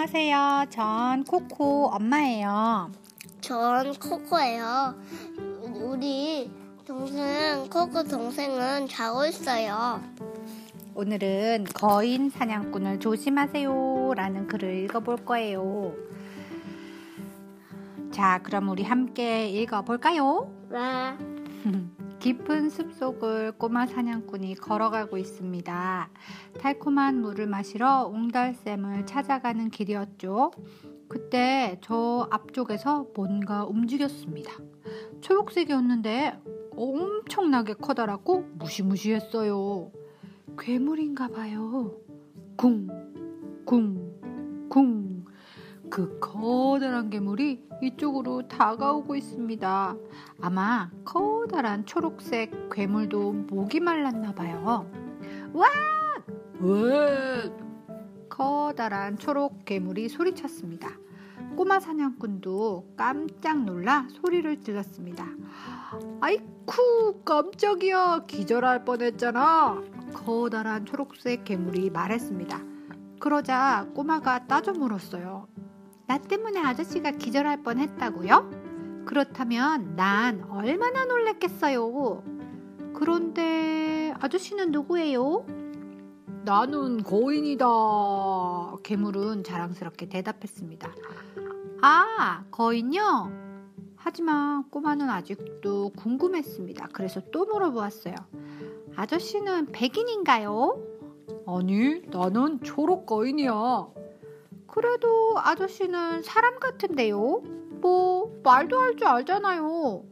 안녕하세요. 전 코코 엄마예요. 전 코코예요. 우리 동생 코코 동생은 자고 있어요. 오늘은 거인 사냥꾼을 조심하세요 라는 글을 읽어볼 거예요. 자, 그럼 우리 함께 읽어볼까요? 네. 깊은 숲속을 꼬마 사냥꾼이 걸어가고 있습니다. 달콤한 물을 마시러 옹달샘을 찾아가는 길이었죠. 그때 저 앞쪽에서 뭔가 움직였습니다. 초록색이었는데 엄청나게 커다랗고 무시무시했어요. 괴물인가 봐요. 궁, 궁, 궁. 그 커다란 괴물이 이쪽으로 다가오고 있습니다. 아마 커다란 초록색 괴물도 목이 말랐나 봐요. 와! 와! 커다란 초록 괴물이 소리쳤습니다. 꼬마 사냥꾼도 깜짝 놀라 소리를 질렀습니다. 아이쿠 깜짝이야 기절할 뻔했잖아. 커다란 초록색 괴물이 말했습니다. 그러자 꼬마가 따져 물었어요. 나 때문에 아저씨가 기절할 뻔 했다고요? 그렇다면 난 얼마나 놀랬겠어요. 그런데 아저씨는 누구예요? 나는 거인이다. 괴물은 자랑스럽게 대답했습니다. 아, 거인요? 하지만 꼬마는 아직도 궁금했습니다. 그래서 또 물어보았어요. 아저씨는 백인인가요? 아니, 나는 초록 거인이야. 그래도 아저씨는 사람 같은데요? 뭐, 말도 할 줄 알잖아요.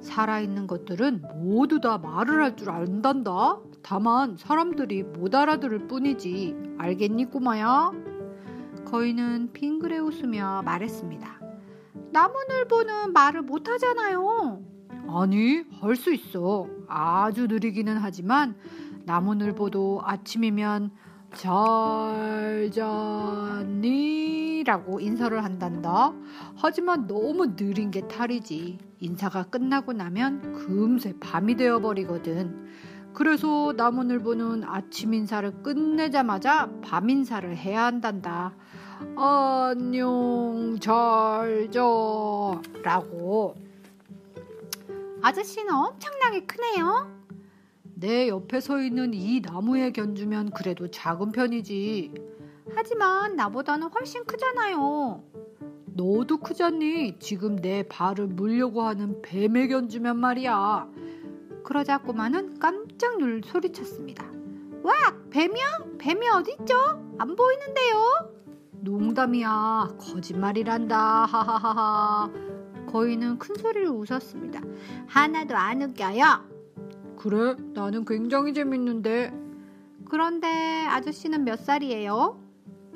살아있는 것들은 모두 다 말을 할 줄 안단다. 다만 사람들이 못 알아들을 뿐이지. 알겠니, 꼬마야? 거인은 빙그레 웃으며 말했습니다. 나무늘보는 말을 못 하잖아요. 아니, 할 수 있어. 아주 느리기는 하지만 나무늘보도 아침이면 잘 잤니? 라고 인사를 한단다. 하지만 너무 느린 게 탈이지. 인사가 끝나고 나면 금세 밤이 되어버리거든. 그래서 나무늘보는 아침 인사를 끝내자마자 밤 인사를 해야 한단다. 안녕, 잘 자. 라고. 아저씨는 엄청나게 크네요. 내 옆에 서 있는 이 나무에 견주면 그래도 작은 편이지. 하지만 나보다는 훨씬 크잖아요. 너도 크잖니? 지금 내 발을 물려고 하는 뱀에 견주면 말이야. 그러자 꼬마는 깜짝 놀 소리쳤습니다. 와, 뱀이요? 뱀이 어딨죠? 안 보이는데요? 농담이야. 거짓말이란다. 하하하하. 거인은 큰 소리로 웃었습니다. 하나도 안 웃겨요. 그래, 나는 굉장히 재밌는데. 그런데 아저씨는 몇 살이에요?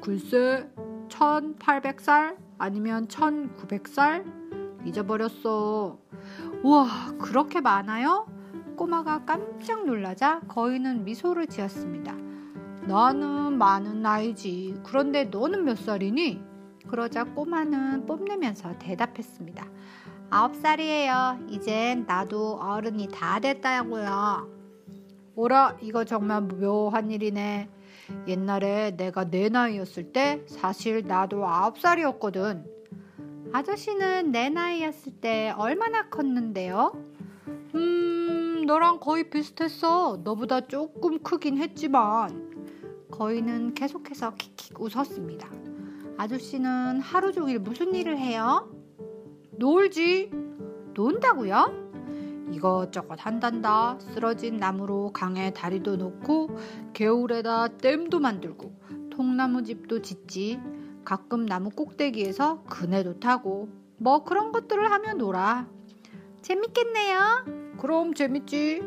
글쎄, 1800살? 아니면 1900살? 잊어버렸어. 우와, 그렇게 많아요? 꼬마가 깜짝 놀라자 거인은 미소를 지었습니다. 나는 많은 나이지. 그런데 너는 몇 살이니? 그러자 꼬마는 뽐내면서 대답했습니다. 아홉 살이에요. 이젠 나도 어른이 다 됐다고요. 오라, 이거 정말 묘한 일이네. 옛날에 내가 내 나이였을 때 사실 나도 아홉 살이었거든. 아저씨는 내 나이였을 때 얼마나 컸는데요? 음, 너랑 거의 비슷했어. 너보다 조금 크긴 했지만. 거인은 계속해서 킥킥 웃었습니다. 아저씨는 하루 종일 무슨 일을 해요? 놀지. 논다고요? 이것저것 한단다. 쓰러진 나무로 강에 다리도 놓고 겨울에다 댐도 만들고 통나무 집도 짓지. 가끔 나무 꼭대기에서 그네도 타고 뭐 그런 것들을 하며 놀아. 재밌겠네요. 그럼 재밌지.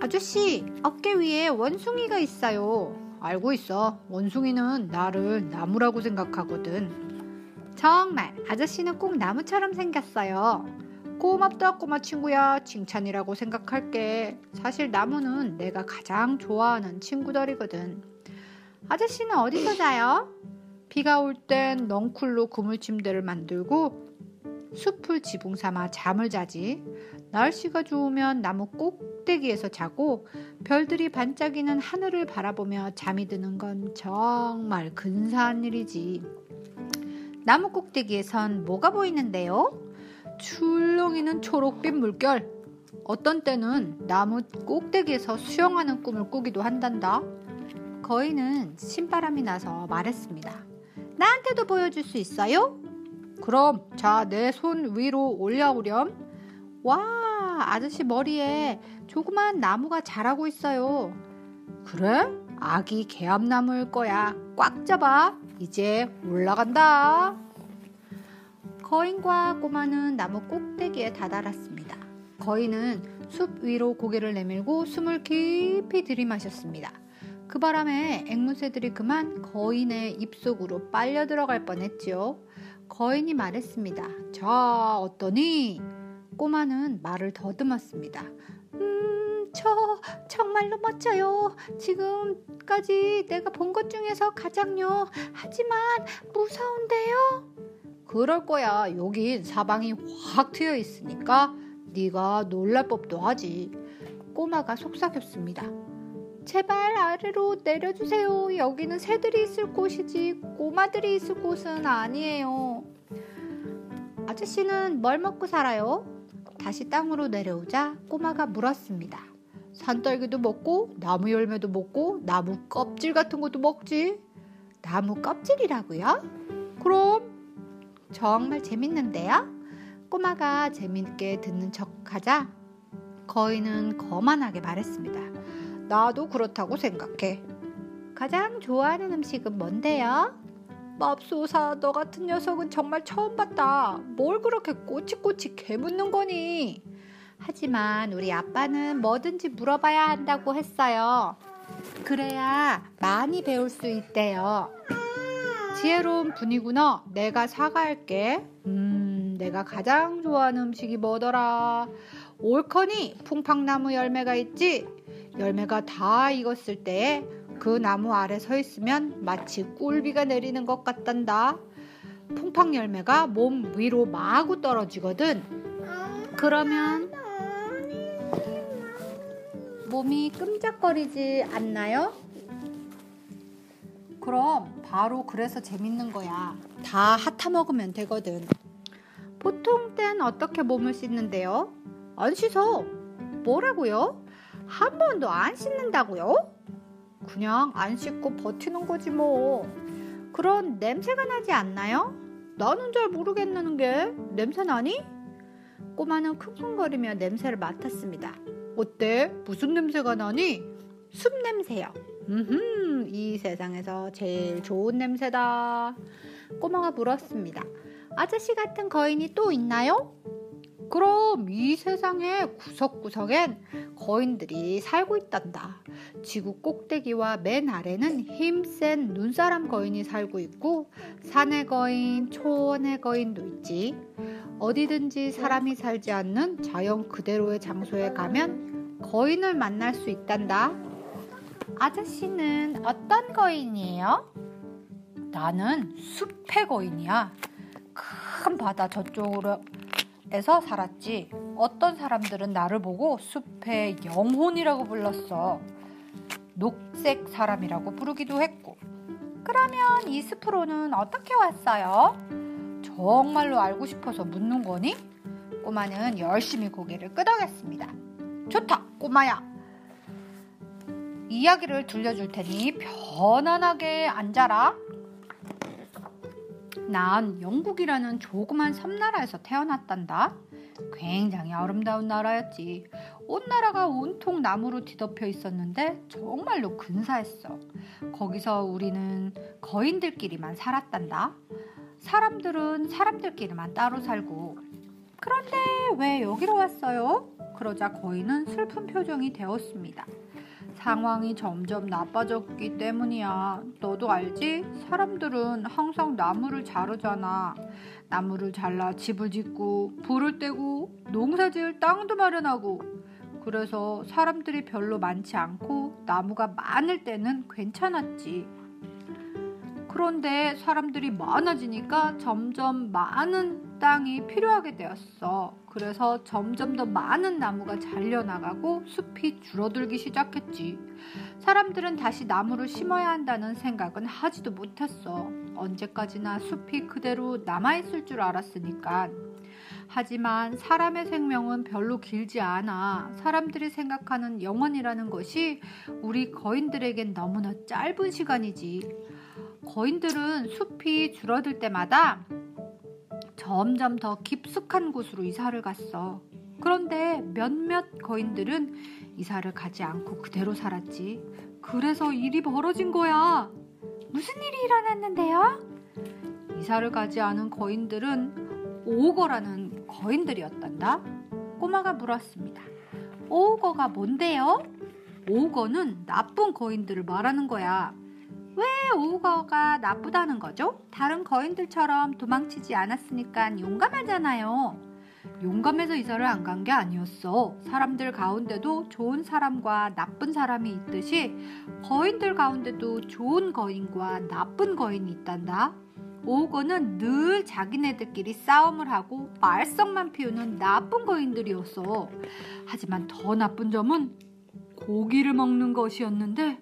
아저씨, 어깨 위에 원숭이가 있어요. 알고 있어. 원숭이는 나를 나무라고 생각하거든. 정말 아저씨는 꼭 나무처럼 생겼어요. 고맙다 꼬마 친구야 칭찬이라고 생각할게. 사실 나무는 내가 가장 좋아하는 친구들이거든. 아저씨는 어디서 자요? 비가 올 땐 넝쿨로 그물 침대를 만들고 숲을 지붕 삼아 잠을 자지. 날씨가 좋으면 나무 꼭 꼭대기에서 자고 별들이 반짝이는 하늘을 바라보며 잠이 드는 건 정말 근사한 일이지. 나무 꼭대기에선 뭐가 보이는데요? 출렁이는 초록빛 물결. 어떤 때는 나무 꼭대기에서 수영하는 꿈을 꾸기도 한단다. 거인은 신바람이 나서 말했습니다. 나한테도 보여줄 수 있어요? 그럼 자 내 손 위로 올려오렴. 와 아저씨 머리에 조그만 나무가 자라고 있어요. 그래? 아기 개암나무일 거야. 꽉 잡아. 이제 올라간다. 거인과 꼬마는 나무 꼭대기에 다다랐습니다. 거인은 숲 위로 고개를 내밀고 숨을 깊이 들이마셨습니다. 그 바람에 앵무새들이 그만 거인의 입속으로 빨려 들어갈 뻔했지요. 거인이 말했습니다. 자, 어떠니? 꼬마는 말을 더듬었습니다. 음, 저 정말로 멋져요. 지금까지 내가 본 것 중에서 가장요. 하지만 무서운데요. 그럴 거야. 여긴 사방이 확 트여 있으니까 네가 놀랄 법도 하지. 꼬마가 속삭였습니다. 제발 아래로 내려주세요. 여기는 새들이 있을 곳이지 꼬마들이 있을 곳은 아니에요. 아저씨는 뭘 먹고 살아요? 다시 땅으로 내려오자 꼬마가 물었습니다. 산딸기도 먹고 나무 열매도 먹고 나무 껍질 같은 것도 먹지. 나무 껍질이라고요? 그럼 정말 재밌는데요? 꼬마가 재밌게 듣는 척하자 거인은 거만하게 말했습니다. 나도 그렇다고 생각해. 가장 좋아하는 음식은 뭔데요? 맙소사, 너 같은 녀석은 정말 처음 봤다. 뭘 그렇게 꼬치꼬치 개묻는 거니? 하지만 우리 아빠는 뭐든지 물어봐야 한다고 했어요. 그래야 많이 배울 수 있대요. 지혜로운 분이구나. 내가 사과할게. 음, 내가 가장 좋아하는 음식이 뭐더라? 옳거니 풍팡나무 열매가 있지? 열매가 다 익었을 때에 그 나무 아래 서 있으면 마치 꿀비가 내리는 것 같단다. 풍팡 열매가 몸 위로 마구 떨어지거든. 그러면 몸이 끔적거리지 않나요? 그럼 바로 그래서 재밌는 거야. 다 핫타 먹으면 되거든. 보통 땐 어떻게 몸을 씻는데요? 안 씻어. 뭐라고요? 한 번도 안 씻는다고요? 그냥 안 씻고 버티는 거지 뭐. 그런 냄새가 나지 않나요? 나는 잘 모르겠는 게 냄새 나니? 꼬마는 킁킁거리며 냄새를 맡았습니다. 어때? 무슨 냄새가 나니? 숲 냄새요. 음, 이 세상에서 제일 좋은 냄새다. 꼬마가 물었습니다. 아저씨 같은 거인이 또 있나요? 그럼 이 세상의 구석구석엔 거인들이 살고 있단다. 지구 꼭대기와 맨 아래는 힘센 눈사람 거인이 살고 있고 산의 거인, 초원의 거인도 있지. 어디든지 사람이 살지 않는 자연 그대로의 장소에 가면 거인을 만날 수 있단다. 아저씨는 어떤 거인이에요? 나는 숲의 거인이야. 큰 바다 저쪽으로 에서 살았지. 어떤 사람들은 나를 보고 숲의 영혼이라고 불렀어. 녹색 사람이라고 부르기도 했고. 그러면 이 숲으로는 어떻게 왔어요? 정말로 알고 싶어서 묻는 거니? 꼬마는 열심히 고개를 끄덕였습니다. 좋다, 꼬마야. 이야기를 들려줄 테니 편안하게 앉아라. 난 영국이라는 조그만 섬나라에서 태어났단다. 굉장히 아름다운 나라였지. 온 나라가 온통 나무로 뒤덮여 있었는데 정말로 근사했어. 거기서 우리는 거인들끼리만 살았단다. 사람들은 사람들끼리만 따로 살고. 그런데 왜 여기로 왔어요? 그러자 거인은 슬픈 표정이 되었습니다. 상황이 점점 나빠졌기 때문이야. 너도 알지? 사람들은 항상 나무를 자르잖아. 나무를 잘라 집을 짓고 불을 떼고 농사 지을 땅도 마련하고 그래서 사람들이 별로 많지 않고 나무가 많을 때는 괜찮았지. 그런데 사람들이 많아지니까 점점 많은 땅이 필요하게 되었어. 그래서 점점 더 많은 나무가 잘려나가고 숲이 줄어들기 시작했지. 사람들은 다시 나무를 심어야 한다는 생각은 하지도 못했어. 언제까지나 숲이 그대로 남아있을 줄 알았으니까. 하지만 사람의 생명은 별로 길지 않아. 사람들이 생각하는 영원이라는 것이 우리 거인들에겐 너무나 짧은 시간이지. 거인들은 숲이 줄어들 때마다 점점 더 깊숙한 곳으로 이사를 갔어. 그런데 몇몇 거인들은 이사를 가지 않고 그대로 살았지. 그래서 일이 벌어진 거야. 무슨 일이 일어났는데요? 이사를 가지 않은 거인들은 오거라는 거인들이었단다. 꼬마가 물었습니다. 오거가 뭔데요? 오거는 나쁜 거인들을 말하는 거야. 왜 오거가 나쁘다는 거죠? 다른 거인들처럼 도망치지 않았으니까 용감하잖아요. 용감해서 이사를 안 간 게 아니었어. 사람들 가운데도 좋은 사람과 나쁜 사람이 있듯이 거인들 가운데도 좋은 거인과 나쁜 거인이 있단다. 오거는 늘 자기네들끼리 싸움을 하고 말썽만 피우는 나쁜 거인들이었어. 하지만 더 나쁜 점은 고기를 먹는 것이었는데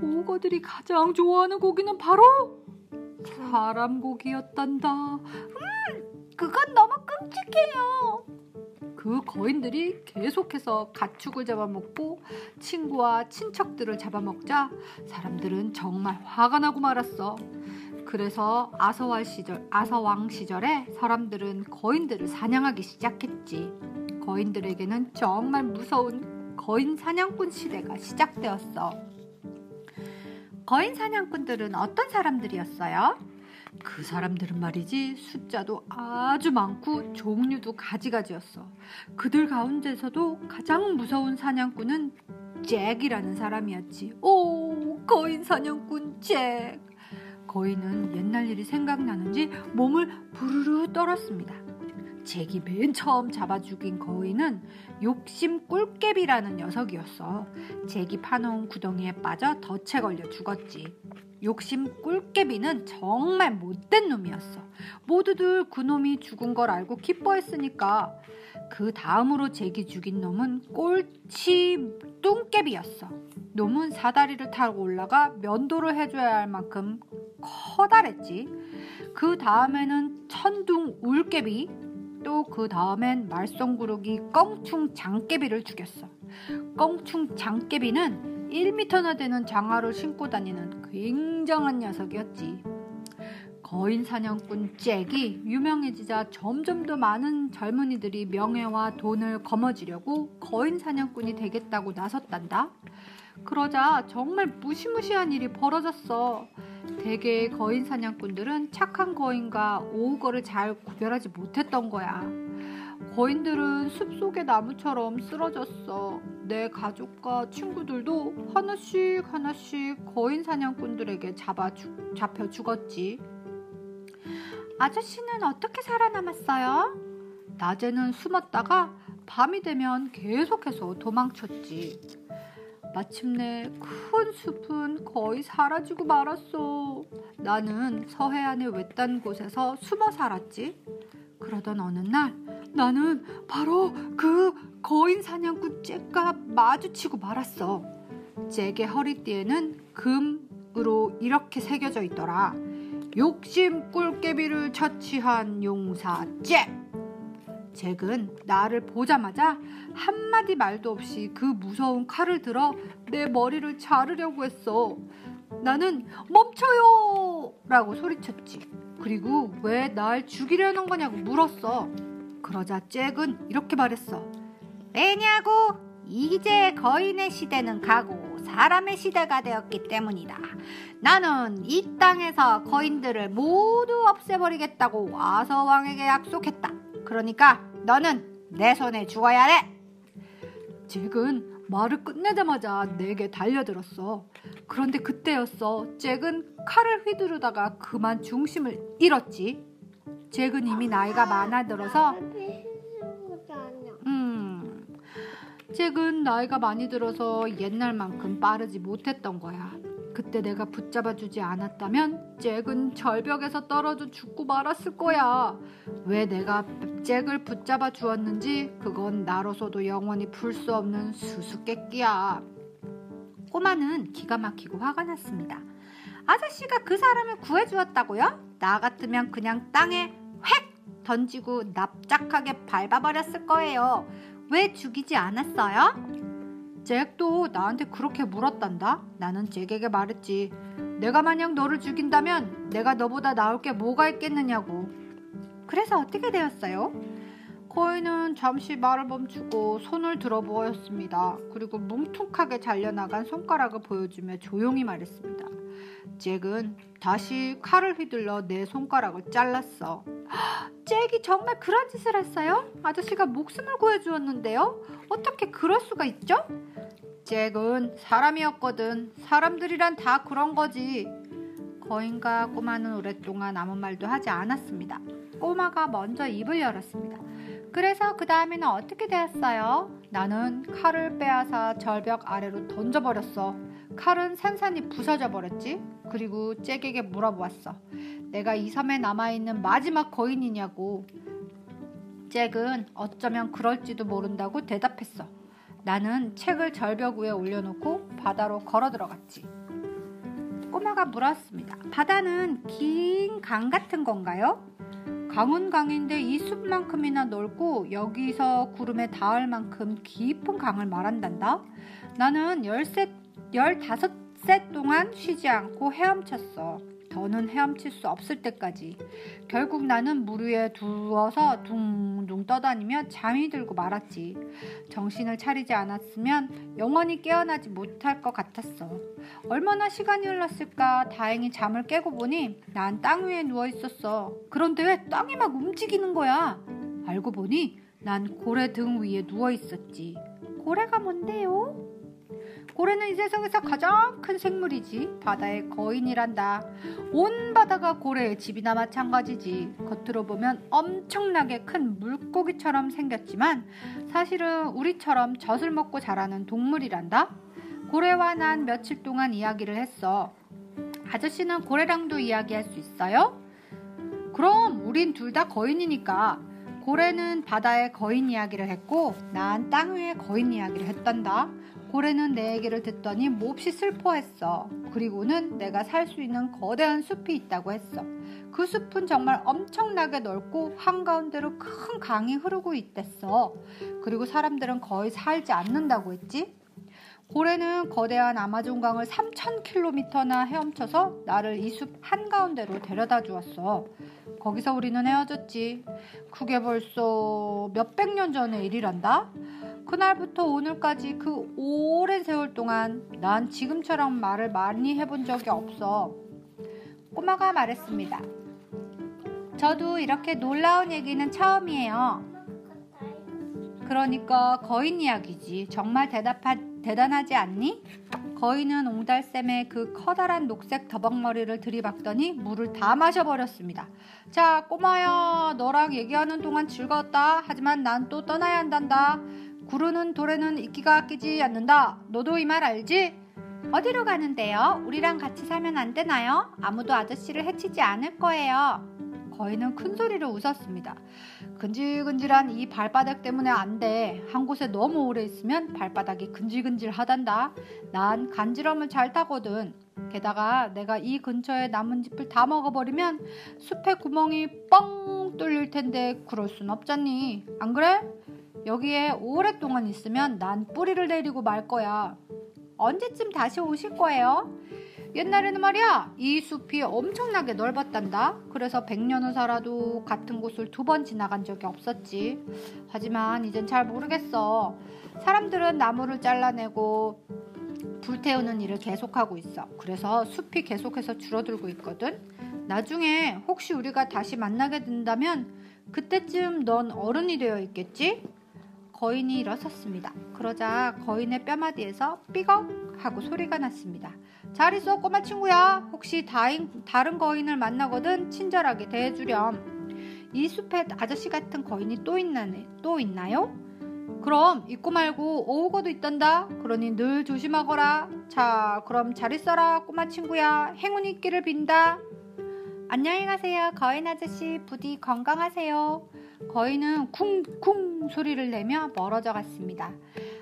오거들이 가장 좋아하는 고기는 바로 사람 고기였단다. 음, 그건 너무 끔찍해요. 그 거인들이 계속해서 가축을 잡아먹고 친구와 친척들을 잡아먹자 사람들은 정말 화가 나고 말았어. 그래서 아서왕 시절, 아서왕 시절에 사람들은 거인들을 사냥하기 시작했지. 거인들에게는 정말 무서운 거인 사냥꾼 시대가 시작되었어. 거인 사냥꾼들은 어떤 사람들이었어요? 그 사람들은 말이지 숫자도 아주 많고 종류도 가지가지였어. 그들 가운데서도 가장 무서운 사냥꾼은 잭이라는 사람이었지. 오, 거인 사냥꾼 잭. 거인은 옛날 일이 생각나는지 몸을 부르르 떨었습니다. 잭이 맨 처음 잡아 죽인 거인은 욕심 꿀깨비라는 녀석이었어. 잭이 파놓은 구덩이에 빠져 덫에 걸려 죽었지. 욕심 꿀깨비는 정말 못된 놈이었어. 모두들 그 놈이 죽은 걸 알고 기뻐했으니까 그 다음으로 잭이 죽인 놈은 꼴치 뚱깨비였어. 놈은 사다리를 타고 올라가 면도를 해줘야 할 만큼 커다랬지. 그 다음에는 천둥 울깨비, 또 그 다음엔 말썽구르기 껑충 장깨비를 죽였어. 껑충 장깨비는 1미터나 되는 장화를 신고 다니는 굉장한 녀석이었지. 거인 사냥꾼 잭이 유명해지자 점점 더 많은 젊은이들이 명예와 돈을 거머쥐려고 거인 사냥꾼이 되겠다고 나섰단다. 그러자 정말 무시무시한 일이 벌어졌어. 대개의 거인 사냥꾼들은 착한 거인과 오우거를 잘 구별하지 못했던 거야. 거인들은 숲속의 나무처럼 쓰러졌어. 내 가족과 친구들도 하나씩 하나씩 거인 사냥꾼들에게 잡아 주, 잡혀 죽었지. 아저씨는 어떻게 살아남았어요? 낮에는 숨었다가 밤이 되면 계속해서 도망쳤지. 마침내 큰 숲은 거의 사라지고 말았어. 나는 서해안의 외딴 곳에서 숨어 살았지. 그러던 어느 날 나는 바로 그 거인 사냥꾼 잭과 마주치고 말았어. 잭의 허리띠에는 금으로 이렇게 새겨져 있더라. 욕심 꿀깨비를 처치한 용사 잭! 잭은 나를 보자마자 한마디 말도 없이 그 무서운 칼을 들어 내 머리를 자르려고 했어. 나는 멈춰요! 라고 소리쳤지. 그리고 왜 날 죽이려는 거냐고 물었어. 그러자 잭은 이렇게 말했어. 왜냐고? 이제 거인의 시대는 가고 사람의 시대가 되었기 때문이다. 나는 이 땅에서 거인들을 모두 없애버리겠다고 아서 왕에게 약속했다. 그러니까 너는 내 손에 죽어야 해. 잭은 말을 끝내자마자 내게 달려들었어. 그런데 그때였어. 잭은 칼을 휘두르다가 그만 중심을 잃었지. 잭은 이미 나이가 많아 들어서 음, 잭은 나이가 많이 들어서 옛날만큼 빠르지 못했던 거야. 그때 내가 붙잡아주지 않았다면 잭은 절벽에서 떨어져 죽고 말았을 거야. 왜 내가 잭을 붙잡아 주었는지 그건 나로서도 영원히 풀 수 없는 수수께끼야. 꼬마는 기가 막히고 화가 났습니다. 아저씨가 그 사람을 구해주었다고요? 나 같으면 그냥 땅에 획 던지고 납작하게 밟아버렸을 거예요. 왜 죽이지 않았어요? 잭도 나한테 그렇게 물었단다. 나는 잭에게 말했지. 내가 만약 너를 죽인다면 내가 너보다 나을 게 뭐가 있겠느냐고. 그래서 어떻게 되었어요? 거인은 잠시 말을 멈추고 손을 들어 보였습니다. 그리고 뭉툭하게 잘려나간 손가락을 보여주며 조용히 말했습니다. 잭은 다시 칼을 휘둘러 내 손가락을 잘랐어. 잭이 정말 그런 짓을 했어요? 아저씨가 목숨을 구해주었는데요? 어떻게 그럴 수가 있죠? 잭은 사람이었거든. 사람들이란 다 그런 거지. 거인과 꼬마는 오랫동안 아무 말도 하지 않았습니다. 꼬마가 먼저 입을 열었습니다. 그래서 그 다음에는 어떻게 되었어요? 나는 칼을 빼앗아 절벽 아래로 던져버렸어. 칼은 산산이 부서져 버렸지. 그리고 잭에게 물어보았어. 내가 이 섬에 남아있는 마지막 거인이냐고. 잭은 어쩌면 그럴지도 모른다고 대답했어. 나는 책을 절벽 위에 올려놓고 바다로 걸어 들어갔지. 꼬마가 물었습니다. 바다는 긴 강 같은 건가요? 강은 강인데 이 숲만큼이나 넓고 여기서 구름에 닿을 만큼 깊은 강을 말한단다. 나는 열세, 열다섯 세 동안 쉬지 않고 헤엄쳤어. 더는 헤엄칠 수 없을 때까지 결국 나는 물 위에 누워서 둥둥 떠다니며 잠이 들고 말았지. 정신을 차리지 않았으면 영원히 깨어나지 못할 것 같았어. 얼마나 시간이 흘렀을까 다행히 잠을 깨고 보니 난 땅 위에 누워 있었어. 그런데 왜 땅이 막 움직이는 거야? 알고 보니 난 고래 등 위에 누워 있었지. 고래가 뭔데요? 고래는 이 세상에서 가장 큰 생물이지. 바다의 거인이란다. 온 바다가 고래의 집이나 마찬가지지. 겉으로 보면 엄청나게 큰 물고기처럼 생겼지만 사실은 우리처럼 젖을 먹고 자라는 동물이란다. 고래와 난 며칠 동안 이야기를 했어. 아저씨는 고래랑도 이야기할 수 있어요? 그럼 우린 둘 다 거인이니까. 고래는 바다의 거인 이야기를 했고 난 땅 위의 거인 이야기를 했단다. 고래는 내 얘기를 듣더니 몹시 슬퍼했어. 그리고는 내가 살 수 있는 거대한 숲이 있다고 했어. 그 숲은 정말 엄청나게 넓고 한가운데로 큰 강이 흐르고 있댔어. 그리고 사람들은 거의 살지 않는다고 했지. 고래는 거대한 아마존강을 3,000km나 헤엄쳐서 나를 이 숲 한가운데로 데려다 주었어. 거기서 우리는 헤어졌지. 그게 벌써 몇백 년 전의 일이란다. 그날부터 오늘까지 그 오랜 세월 동안 난 지금처럼 말을 많이 해본 적이 없어. 꼬마가 말했습니다. 저도 이렇게 놀라운 얘기는 처음이에요. 그러니까 거인 이야기지. 정말 대답하, 대단하지 않니? 거인은 옹달샘에 그 커다란 녹색 더벅머리를 들이박더니 물을 다 마셔버렸습니다. 자, 꼬마야, 너랑 얘기하는 동안 즐거웠다. 하지만 난 또 떠나야 한단다. 구르는 돌에는 이끼가 끼지 않는다. 너도 이 말 알지? 어디로 가는데요? 우리랑 같이 살면 안 되나요? 아무도 아저씨를 해치지 않을 거예요. 거인은 큰 소리로 웃었습니다. 근질근질한 이 발바닥 때문에 안 돼. 한 곳에 너무 오래 있으면 발바닥이 근질근질 하단다. 난 간지럼을 잘 타거든. 게다가 내가 이 근처에 나뭇잎을 다 먹어버리면 숲에 구멍이 뻥 뚫릴 텐데 그럴 순 없잖니. 안 그래? 여기에 오랫동안 있으면 난 뿌리를 내리고 말 거야. 언제쯤 다시 오실 거예요? 옛날에는 말이야 이 숲이 엄청나게 넓었단다. 그래서 100년을 살아도 같은 곳을 두 번 지나간 적이 없었지. 하지만 이젠 잘 모르겠어. 사람들은 나무를 잘라내고 불태우는 일을 계속하고 있어. 그래서 숲이 계속해서 줄어들고 있거든. 나중에 혹시 우리가 다시 만나게 된다면 그때쯤 넌 어른이 되어 있겠지? 거인이 일어섰습니다. 그러자 거인의 뼈마디에서 삐걱 하고 소리가 났습니다. 잘 있어 꼬마 친구야. 혹시 다인, 다른 거인을 만나거든 친절하게 대해주렴. 이 숲에 아저씨 같은 거인이 또, 있나, 또 있나요? 그럼 잊고 말고 오후고도 있단다. 그러니 늘 조심하거라. 자, 그럼 잘 있어라, 꼬마 친구야. 행운이 있기를 빈다. 안녕히 가세요. 거인 아저씨 부디 건강하세요. 거인은 쿵쿵 소리를 내며 멀어져 갔습니다.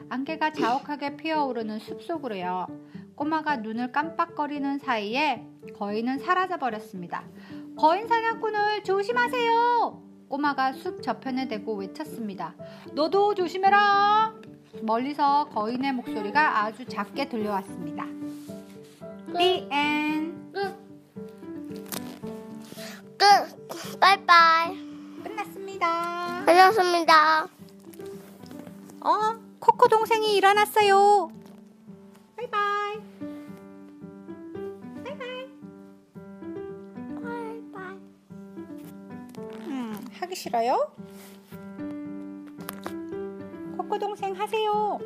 안개가 자욱하게 피어오르는 숲속으로요. 꼬마가 눈을 깜빡거리는 사이에 거인은 사라져 버렸습니다. 거인 사냥꾼을 조심하세요. 꼬마가 숲 저편에 대고 외쳤습니다. 너도 조심해라. 멀리서 거인의 목소리가 아주 작게 들려왔습니다. The end. 끝. 빠이빠이. 끝났습니다. 끝났습니다. 어, 코코 동생이 일어났어요. 바이바이. 바이바이. 바이바이. 음, 하기 싫어요? 코코 동생 하세요.